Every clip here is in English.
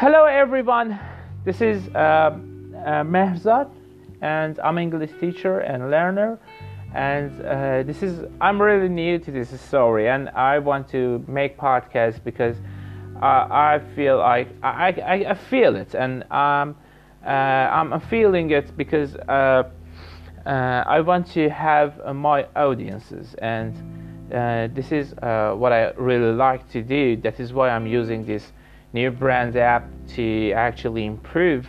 Hello, everyone. This is uh, uh, and I'm English teacher and learner. And uh, this is I'm really new to this story, and I want to make podcast because uh, I feel like I, I, I feel it, and um, uh, I'm feeling it because uh, I want to have my audiences, and this is what I really like to do. That is why I'm using this new brand app to actually improve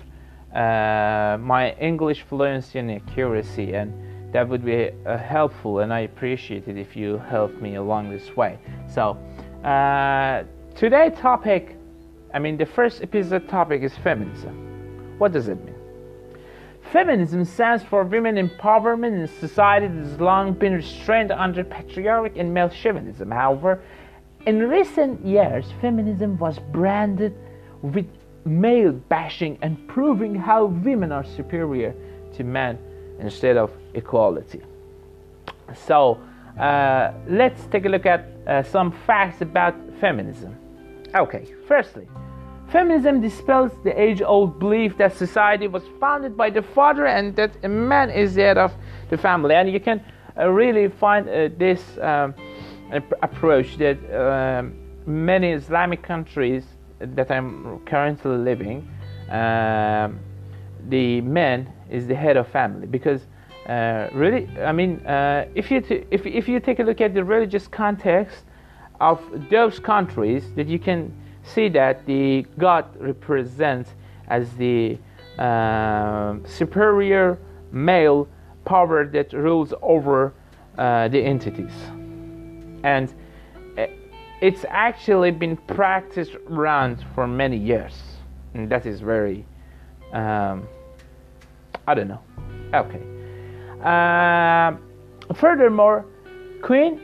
uh, my English fluency and accuracy, and that would be uh, helpful. And I appreciate it if you help me along this way. So uh, today's topic, I mean, the first episode topic is feminism. What does it mean? Feminism stands for women empowerment in society that has long been restrained under patriarchy and male chauvinism. However, in recent years, feminism was branded with male bashing and proving how women are superior to men instead of equality. So, uh, let's take a look at uh, some facts about feminism. Okay, firstly, Feminism dispels the age old belief that society was founded by the father and that a man is the head of the family. And you can uh, really find uh, this um, approach that um, many Islamic countries that I'm currently living, um, the man is the head of family because uh, really, I mean, uh, if you t- if if you take a look at the religious context of those countries, that you can see that the God represents as the uh, superior male power that rules over uh, the entities. And uh, it's actually been practiced around for many years. And that is very, um, I don't know. Okay. Uh, furthermore, Queen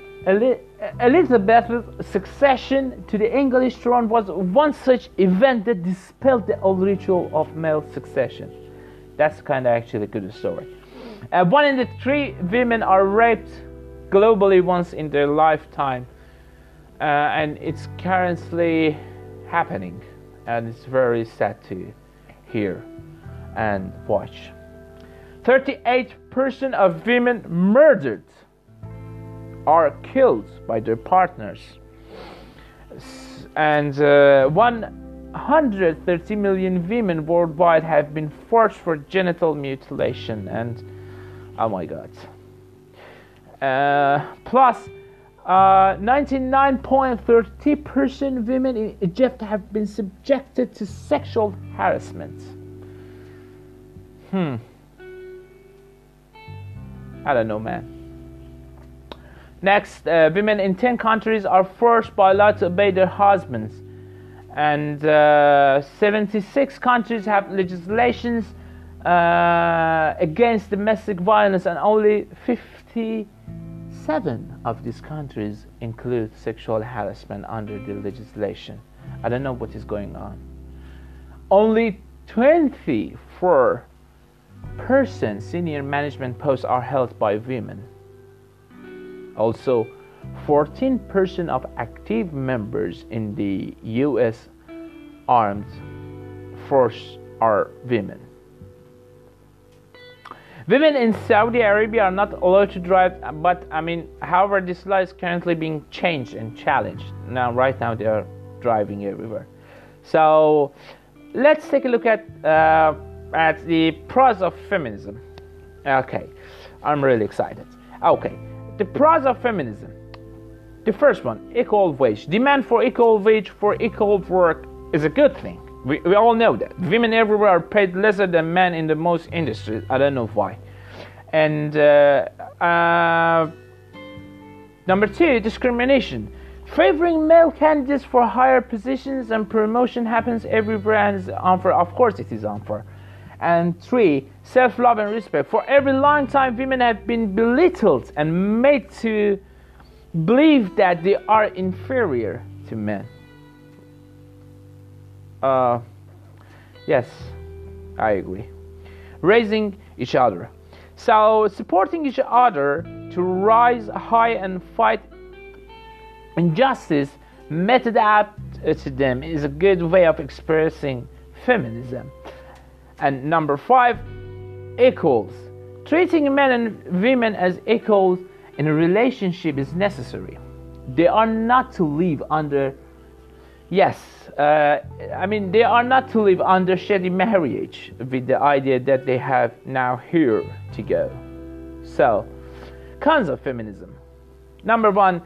Elizabeth's succession to the English throne was one such event that dispelled the old ritual of male succession. That's kind of actually a good story. Uh, one in the three women are raped globally once in their lifetime, uh, and it's currently happening, and it's very sad to hear and watch. 38% of women murdered are killed by their partners. And uh, 130 million women worldwide have been forced for genital mutilation. And oh my god. Uh, plus, 99.30% uh, women in Egypt have been subjected to sexual harassment. Hmm. I don't know, man. Next, uh, women in 10 countries are forced by law to obey their husbands. And uh, 76 countries have legislations uh, against domestic violence, and only 57 of these countries include sexual harassment under the legislation. I don't know what is going on. Only 24 percent senior management posts are held by women. Also, 14% of active members in the US armed force are women. Women in Saudi Arabia are not allowed to drive, but I mean, however, this law is currently being changed and challenged. Now, right now, they are driving everywhere. So, let's take a look at uh, at the pros of feminism. Okay, I'm really excited. Okay, the pros of feminism. The first one, equal wage. Demand for equal wage for equal work is a good thing. We, we all know that. Women everywhere are paid lesser than men in the most industries. I don't know why. And uh, uh, number two, discrimination. Favoring male candidates for higher positions and promotion happens everywhere and is unfair. Of course, it is unfair. And three, self love and respect. For every long time, women have been belittled and made to believe that they are inferior to men. Uh, yes, I agree. Raising each other. So, supporting each other to rise high and fight injustice, method up to them is a good way of expressing feminism. And number five, equals. Treating men and women as equals in a relationship is necessary. They are not to live under, yes, uh, I mean, they are not to live under shady marriage with the idea that they have now here to go. So, cons of feminism. Number one,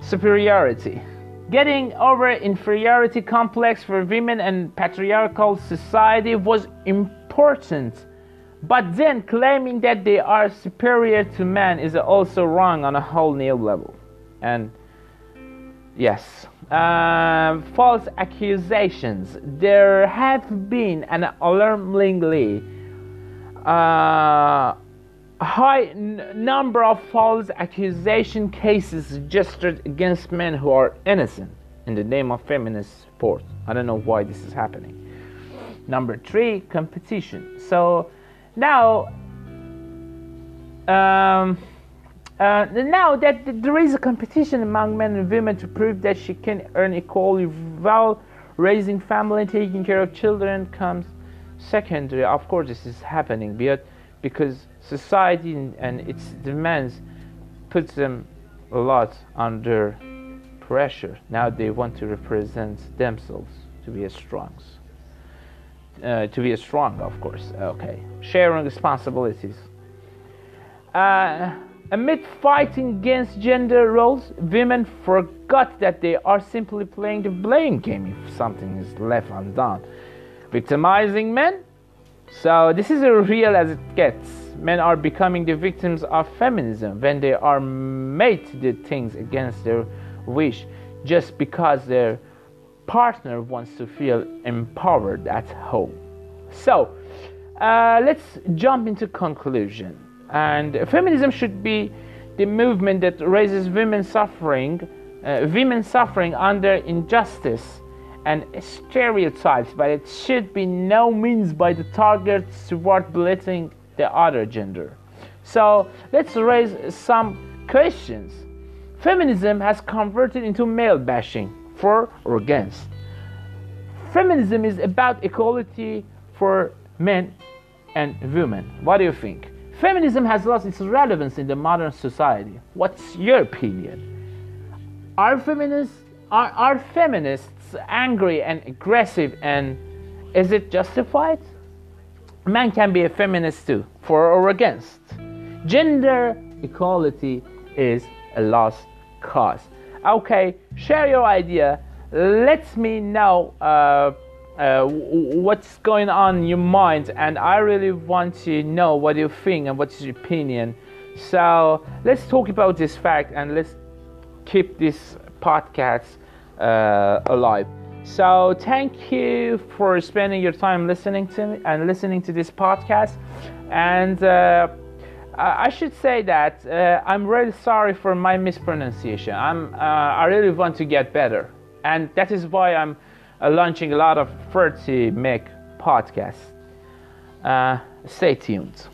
superiority. Getting over inferiority complex for women and patriarchal society was important, but then claiming that they are superior to men is also wrong on a whole new level. And yes, uh, false accusations. There have been an alarmingly uh, high n- number of false accusation cases suggested against men who are innocent in the name of feminist sport. I don't know why this is happening. Number three, competition. So now, um, uh, now that there is a competition among men and women to prove that she can earn equally while raising family, and taking care of children comes secondary. Of course, this is happening, but because society and its demands puts them a lot under pressure. Now they want to represent themselves to be as strong. Uh, to be as strong, of course. Okay, sharing responsibilities. Uh, amid fighting against gender roles, women forgot that they are simply playing the blame game if something is left undone. Victimizing men. So this is as real as it gets men are becoming the victims of feminism when they are made to do things against their wish just because their partner wants to feel empowered at home. So, uh, let's jump into conclusion. And feminism should be the movement that raises women suffering, uh, women suffering under injustice and stereotypes, but it should be no means by the target toward belittling the other gender. So let's raise some questions. Feminism has converted into male bashing for or against. Feminism is about equality for men and women. What do you think? Feminism has lost its relevance in the modern society. What's your opinion? Are feminists are, are feminists angry and aggressive and is it justified? man can be a feminist too, for or against. Gender equality is a lost cause. Okay, share your idea. Let me know uh, uh, what's going on in your mind, and I really want to know what you think and what's your opinion. So let's talk about this fact and let's keep this podcast uh, alive. So thank you for spending your time listening to me and listening to this podcast. And uh, I should say that uh, I'm really sorry for my mispronunciation. I'm uh, I really want to get better, and that is why I'm uh, launching a lot of 30 meg podcasts. Uh, stay tuned.